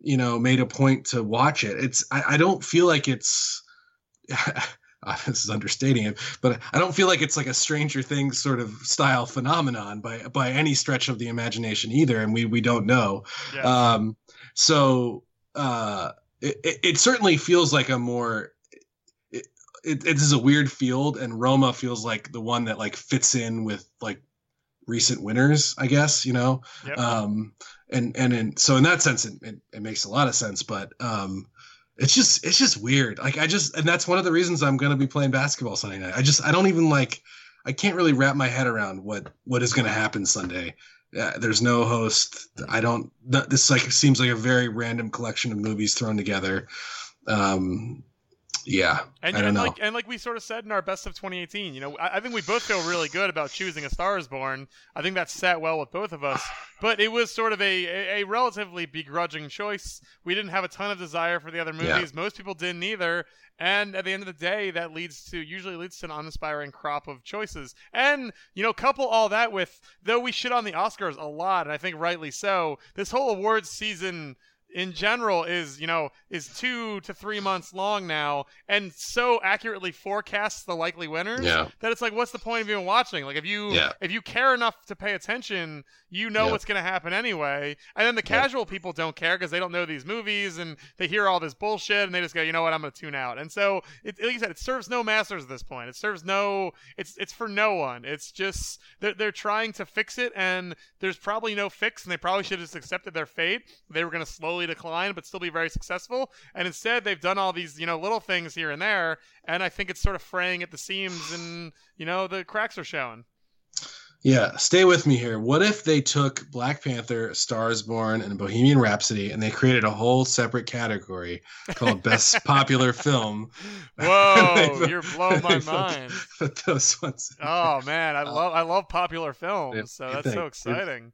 you know, made a point to watch it? It's I, I don't feel like it's this is understating it, but I don't feel like it's like a Stranger Things sort of style phenomenon by by any stretch of the imagination either, and we we don't know. Yeah. Um, so uh, it, it, it certainly feels like a more it, it, it is a weird field, and Roma feels like the one that like fits in with like recent winners, I guess. You know, Yep. um, and and in, so in that sense, it, it, it makes a lot of sense, but um, it's just it's just weird. Like I just and that's one of the reasons I'm going to be playing basketball Sunday night. I just I don't even like I can't really wrap my head around what what is going to happen Sunday. Uh, there's no host. I don't. This like seems like a very random collection of movies thrown together. Um, yeah, And, and like and like we sort of said in our best of 2018, you know, I, I think we both feel really good about choosing A Star Is Born. I think that sat well with both of us. But it was sort of a, a, a relatively begrudging choice. We didn't have a ton of desire for the other Yeah. movies. Most people didn't either. And at the end of the day, that leads to usually leads to an uninspiring crop of choices. And you know, couple all that with though we shit on the Oscars a lot, and I think rightly so. This whole awards season in general is you know is two to three months long now and so accurately forecasts the likely winners Yeah. that it's like what's the point of even watching? Like if you Yeah. if you care enough to pay attention you know Yeah. what's going to happen anyway. And then the casual people don't care because they don't know these movies and they hear all this bullshit and they just go you know what? I'm going to tune out. And so it, like you said it serves no masters at this point. It serves no it's it's for no one. It's just they're, they're trying to fix it and there's probably no fix and they probably should have just accepted their fate. They were going to slowly slowly decline but still be very successful. And instead, they've done all these you know little things here and there, and I think it's sort of fraying at the seams, and you know the cracks are showing. Yeah, stay with me here. What if they took Black Panther, Stars Born, and Bohemian Rhapsody, and they created a whole separate category called Best Popular Film? Whoa, you're blowing my mind. Put those ones. Oh man, I Uh, love I love popular films, so that's so exciting.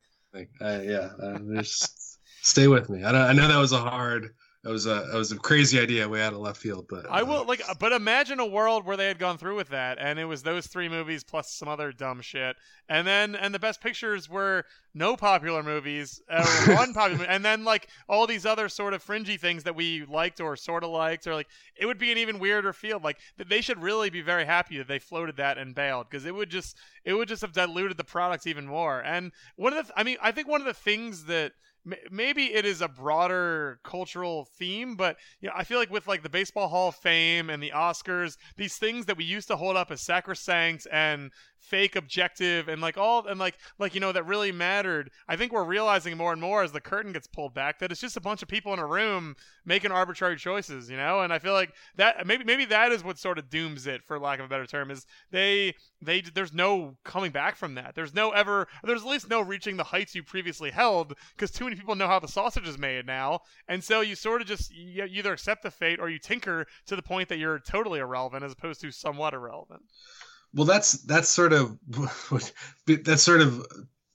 Uh, yeah, uh, just stay with me. I, I know that was a hard, that was a, that was a crazy idea way out of left field, but I uh, will like, but imagine a world where they had gone through with that, and it was those three movies plus some other dumb shit, and then and the best pictures were no popular movies, or one popular, and then like all these other sort of fringy things that we liked or sort of liked, or like it would be an even weirder field. Like they should really be very happy that they floated that and bailed, because it would just it would just have diluted the product even more. And one of the, th- I mean, I think one of the things that maybe it is a broader cultural theme, but you know, I feel like with like the Baseball Hall of Fame and the Oscars, these things that we used to hold up as sacrosanct and fake objective and like all and like like you know that really mattered. I think we're realizing more and more as the curtain gets pulled back that it's just a bunch of people in a room making arbitrary choices you know? And i feel like that maybe maybe that is what sort of dooms it for lack of a better term is they they there's no coming back from that. There's no ever there's at least no reaching the heights you previously held because too many people know how the sausage is made now. And so you sort of just you either accept the fate or you tinker to the point that you're totally irrelevant as opposed to somewhat irrelevant well, that's that's sort of that's sort of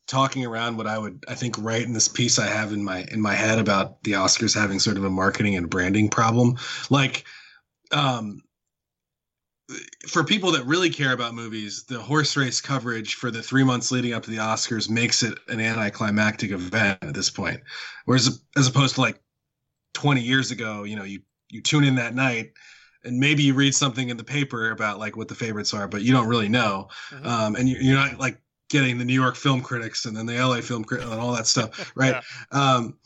talking around what I would I think write in this piece I have in my in my head about the Oscars having sort of a marketing and branding problem. Like, um, for people that really care about movies, the horse race coverage for the three months leading up to the Oscars makes it an anticlimactic event at this point. Whereas as opposed to like 20 years ago, you know, you you tune in that night and maybe you read something in the paper about like what the favorites are, but you don't really know. Mhm. Um, and you- you're not like getting the New York film critics and then the LA film critic and all that stuff, right? Um,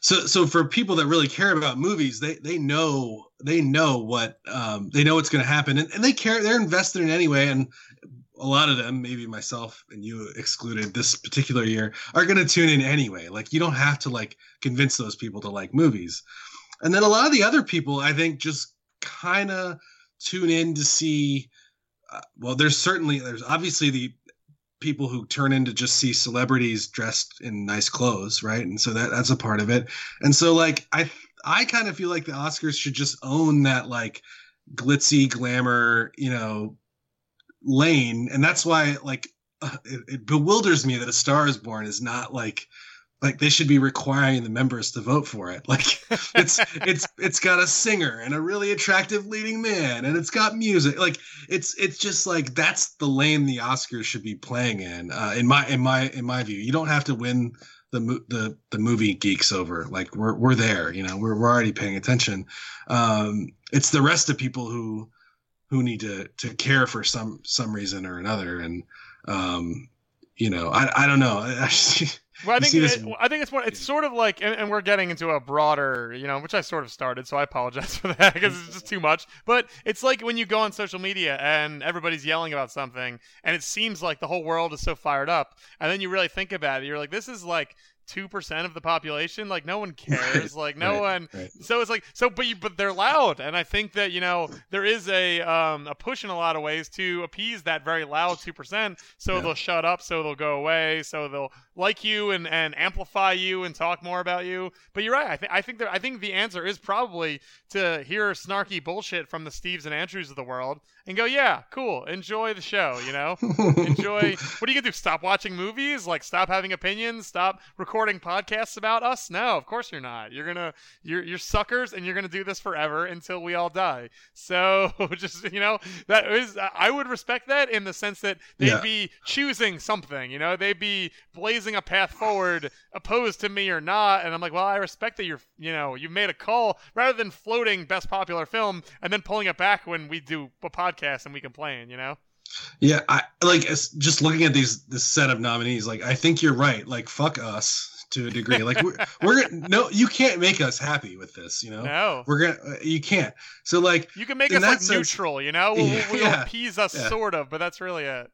so, so for people that really care about movies, they they know they know what um, they know what's going to happen, and, and they care. They're invested in anyway, and a lot of them, maybe myself and you excluded, this particular year, are going to tune in anyway. Like you don't have to like convince those people to like movies, and then a lot of the other people, I think, just kind of tune in to see. Uh, well, there's certainly there's obviously the people who turn in to just see celebrities dressed in nice clothes, right? And so that that's a part of it. And so like I I kind of feel like the Oscars should just own that like glitzy glamour, you know, lane, and that's why like uh, it, it bewilders me that a Star is Born is not like like they should be requiring the members to vote for it. Like it's it's it's got a singer and a really attractive leading man and it's got music. Like it's it's just like that's the lane the Oscars should be playing in. Uh, in my in my in my view, you don't have to win the the the movie geeks over. Like we're we're there. You know, we're we're already paying attention. Um, it's the rest of people who who need to to care for some some reason or another. And um, you know, I I don't know. I, I, Well, I think it, I think it's one. It's sort of like, and, and we're getting into a broader, you know, which I sort of started, so I apologize for that because it's just too much. But it's like when you go on social media and everybody's yelling about something, and it seems like the whole world is so fired up, and then you really think about it, you're like, this is like two percent of the population. Like no one cares. like no right, one. right. So it's like so, but you, but they're loud, and I think that you know there is a um, a push in a lot of ways to appease that very loud two percent, so Yeah. they'll shut up, so they'll go away, so they'll like you and, and amplify you and talk more about you. But you're right. I think I think there, I think the answer is probably to hear snarky bullshit from the Steves and Andrews of the world and go, yeah, cool, enjoy the show. You know, enjoy. what are you gonna do? Stop watching movies? Like stop having opinions? Stop recording podcasts about us? No, of course you're not. You're gonna you're you're suckers, and you're gonna do this forever until we all die. So just you know that is I would respect that in the sense that they'd Yeah. be choosing something. You know, they'd be blazing a path forward opposed to me or not. And I'm like, well, I respect that you're you know you've made a call rather than floating best popular film and then pulling it back when we do a podcast and we complain. You know. Yeah, I like just looking at these this set of nominees. Like, I think you're right. Like, fuck us to a degree. Like, we're, we're no, you can't make us happy with this. You know, No. we're gonna, uh, you can't. So like, You can make us like sense- neutral, you know? We'll, Yeah, we'll appease us yeah. sort of, but that's really it.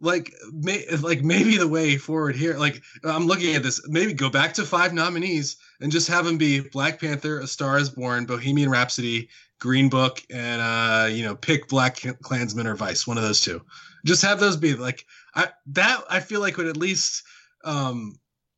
like may, like maybe the way forward here like i'm looking at this maybe go back to five nominees and just have them be black panther a star is born bohemian rhapsody green book and uh you know pick black klansman or vice one of those two. Just have those be like i that i feel like would at least um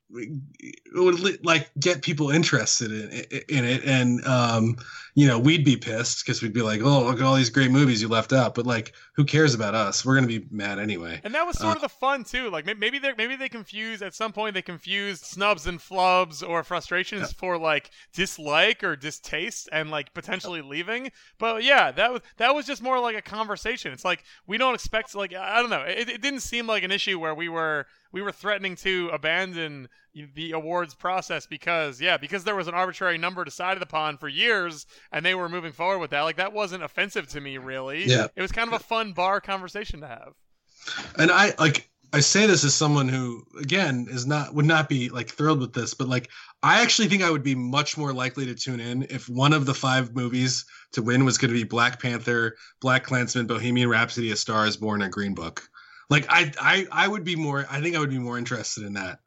would like get people interested in, in it. And um you know we'd be pissed because we'd be like oh look at all these great movies you left out. But like who cares about us? We're gonna be mad anyway. And that was sort uh, of the fun too. Like maybe they maybe they confuse at some point they confused snubs and flubs or frustrations yeah. for like dislike or distaste and like potentially leaving. But yeah that was that was just more like a conversation. It's like we don't expect like i don't know. It, it didn't seem like an issue where we were we were threatening to abandon the awards process because yeah because there was an arbitrary number decided upon for years and they were moving forward with that. Like that wasn't offensive to me really. Yeah. It was kind of a fun bar conversation to have. And i like i say this as someone who again is not would not be like thrilled with this but like i actually think i would be much more likely to tune in if one of the five movies to win was going to be black panther BlacKkKlansman bohemian rhapsody a star is born and green book like I, I, I would be more. I think I would be more interested in that.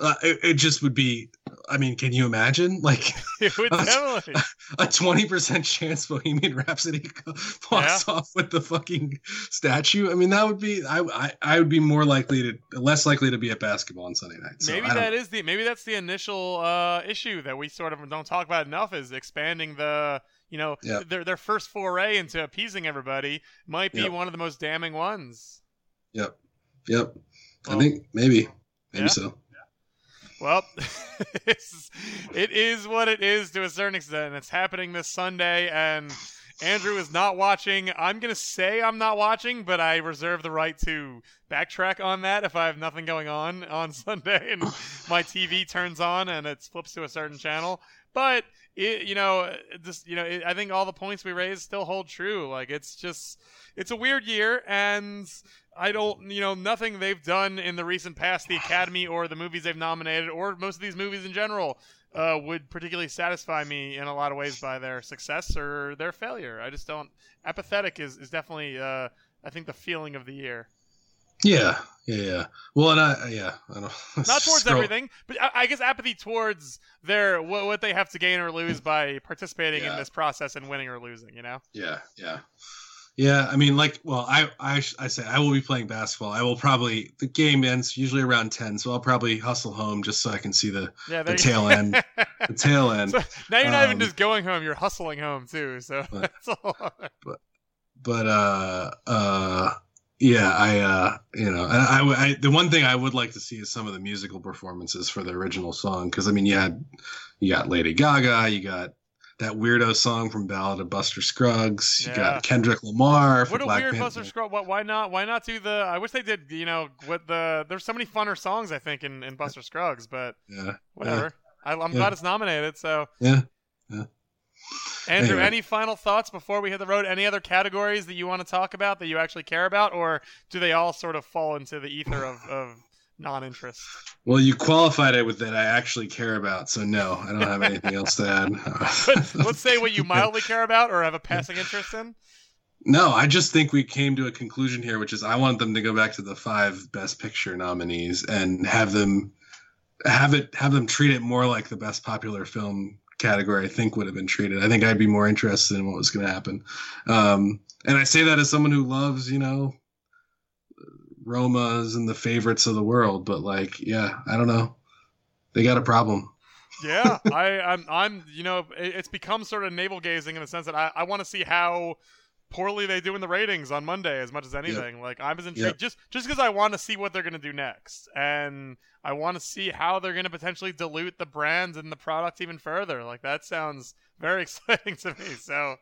Uh, it, it, just would be. I mean, can you imagine? Like it would definitely a twenty percent chance Bohemian Rhapsody walks yeah. off with the fucking statue. I mean, that would be. I, I, I would be more likely to, less likely to be at basketball on Sunday night. So maybe that is the. Maybe that's the initial uh, issue that we sort of don't talk about enough is expanding the. You know, yep. their their first foray into appeasing everybody might be yep. one of the most damning ones. Yep. Yep. Well, I think maybe. Maybe yeah. so. Well, it is what it is to a certain extent. And it's happening this Sunday, and Andrew is not watching. I'm going to say I'm not watching, but I reserve the right to backtrack on that if I have nothing going on on Sunday and my TV turns on and it flips to a certain channel. But it, you know, just you know, it, I think all the points we raised still hold true. Like it's just, it's a weird year, and I don't, you know, nothing they've done in the recent past, the Academy or the movies they've nominated, or most of these movies in general, uh, would particularly satisfy me in a lot of ways by their success or their failure. I just don't. Apathetic is is definitely, uh, I think, the feeling of the year. Yeah, yeah, yeah. Well, and I, yeah, I don't. Not towards scroll. everything, but I, I, guess apathy towards their what, what, they have to gain or lose by participating yeah. in this process and winning or losing. You know. Yeah, yeah. Yeah, I mean, like, well, I, I, I say I will be playing basketball. I will probably the game ends usually around ten, so I'll probably hustle home just so I can see the, yeah, the tail end. the tail end. So now you're not um, even just going home; you're hustling home too. So but. But, but uh, uh, yeah, I, uh, you know, I, I, I, the one thing I would like to see is some of the musical performances for the original song, because I mean, you had, you got Lady Gaga, you got that weirdo song from Ballad of Buster Scruggs. You yeah. got Kendrick Lamar. what a Black weird Panther. Buster Scruggs. What? Why not? Why not do the? I wish they did. You know, what the? There's so many funner songs I think in, in Buster Scruggs, but yeah, whatever. Yeah. I, am yeah. glad it's nominated. So yeah, yeah. Andrew, anyway. any final thoughts before we hit the road? Any other categories that you want to talk about that you actually care about, or do they all sort of fall into the ether of, of non-interest? Well, you qualified it with that I actually care about, so no, I don't have anything else to add. Let's say what you mildly care about or have a passing interest in. No, I just think we came to a conclusion here, which is I want them to go back to the five Best Picture nominees and have them have it have them treat it more like the Best Popular Film category. I think would have been treated. I think I'd be more interested in what was going to happen. Um, and I say that as someone who loves, you know, Romas and the favorites of the world, but like, yeah, I don't know. They got a problem. yeah, I, I'm, I'm, you know, it's become sort of navel gazing in the sense that I, I want to see how poorly they do in the ratings on Monday as much as anything. Yep. Like I was intrigued yep. just just because I want to see what they're going to do next, and I want to see how they're going to potentially dilute the brand and the product even further. Like that sounds very exciting to me. So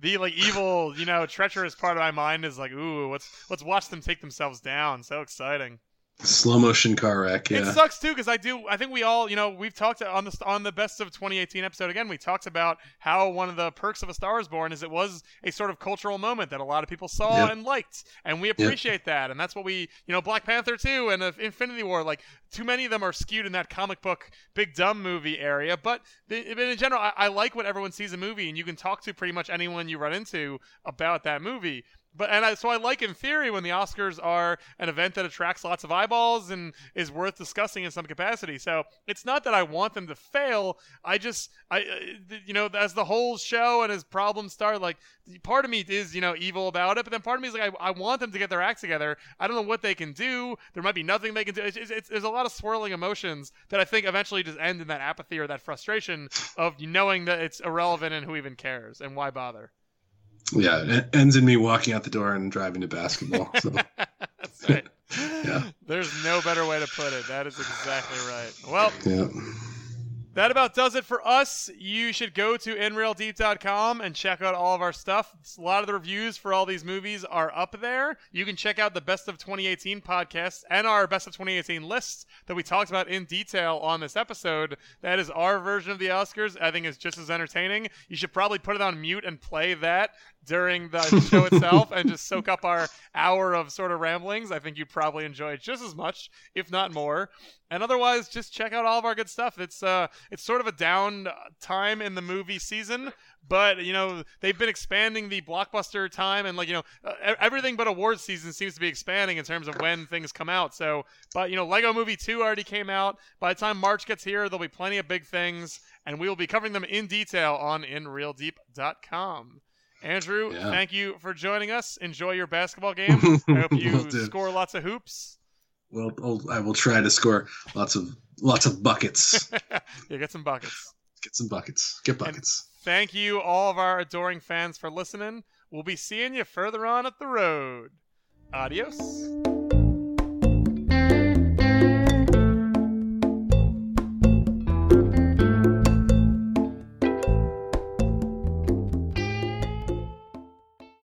the like evil, you know, treacherous part of my mind is like, ooh, let's let's watch them take themselves down. So exciting. Slow motion car wreck. Yeah. It sucks too because I do. I think we all, you know, we've talked on the on the best of 2018 episode again. We talked about how one of the perks of A Star Is Born is it was a sort of cultural moment that a lot of people saw yep. and liked, and we appreciate yep. that. And that's what we, you know, Black Panther too, and uh, Infinity War. Like too many of them are skewed in that comic book big dumb movie area. But, but in general, I, I like when everyone sees a movie and you can talk to pretty much anyone you run into about that movie but and I, so I like in theory when the Oscars are an event that attracts lots of eyeballs and is worth discussing in some capacity. So it's not that I want them to fail. I just I uh, you know as the whole show and as problems start, like part of me is you know evil about it, but then part of me is like I, I want them to get their act together. I don't know what they can do. There might be nothing they can do. It's, it's, it's, there's a lot of swirling emotions that I think eventually just end in that apathy or that frustration of knowing that it's irrelevant and who even cares and why bother. Yeah, it ends in me walking out the door and driving to basketball. So. That's right. Yeah. There's no better way to put it. That is exactly right. Well, yeah. That about does it for us. You should go to inrealdeep.com and check out all of our stuff. A lot of the reviews for all these movies are up there. You can check out the Best of 2018 podcast and our Best of 2018 lists that we talked about in detail on this episode. That is our version of the Oscars. I think it's just as entertaining. You should probably put it on mute and play that during the show itself and just soak up our hour of sort of ramblings. I think you'd probably enjoy it just as much, if not more. And otherwise, just check out all of our good stuff. It's uh, it's sort of a down time in the movie season, but you know they've been expanding the blockbuster time and like you know uh, everything but awards season seems to be expanding in terms of when things come out. So, but you know Lego Movie Two already came out. By the time March gets here, there'll be plenty of big things, and we will be covering them in detail on InRealDeep.com. Andrew, Yeah. thank you for joining us. Enjoy your basketball game. I hope you score lots of hoops. Well, I'll, I will try to score lots of lots of buckets. yeah, get some buckets. Get some buckets. Get buckets. Thank you, all of our adoring fans, for listening. We'll be seeing you further on up the road. Adios.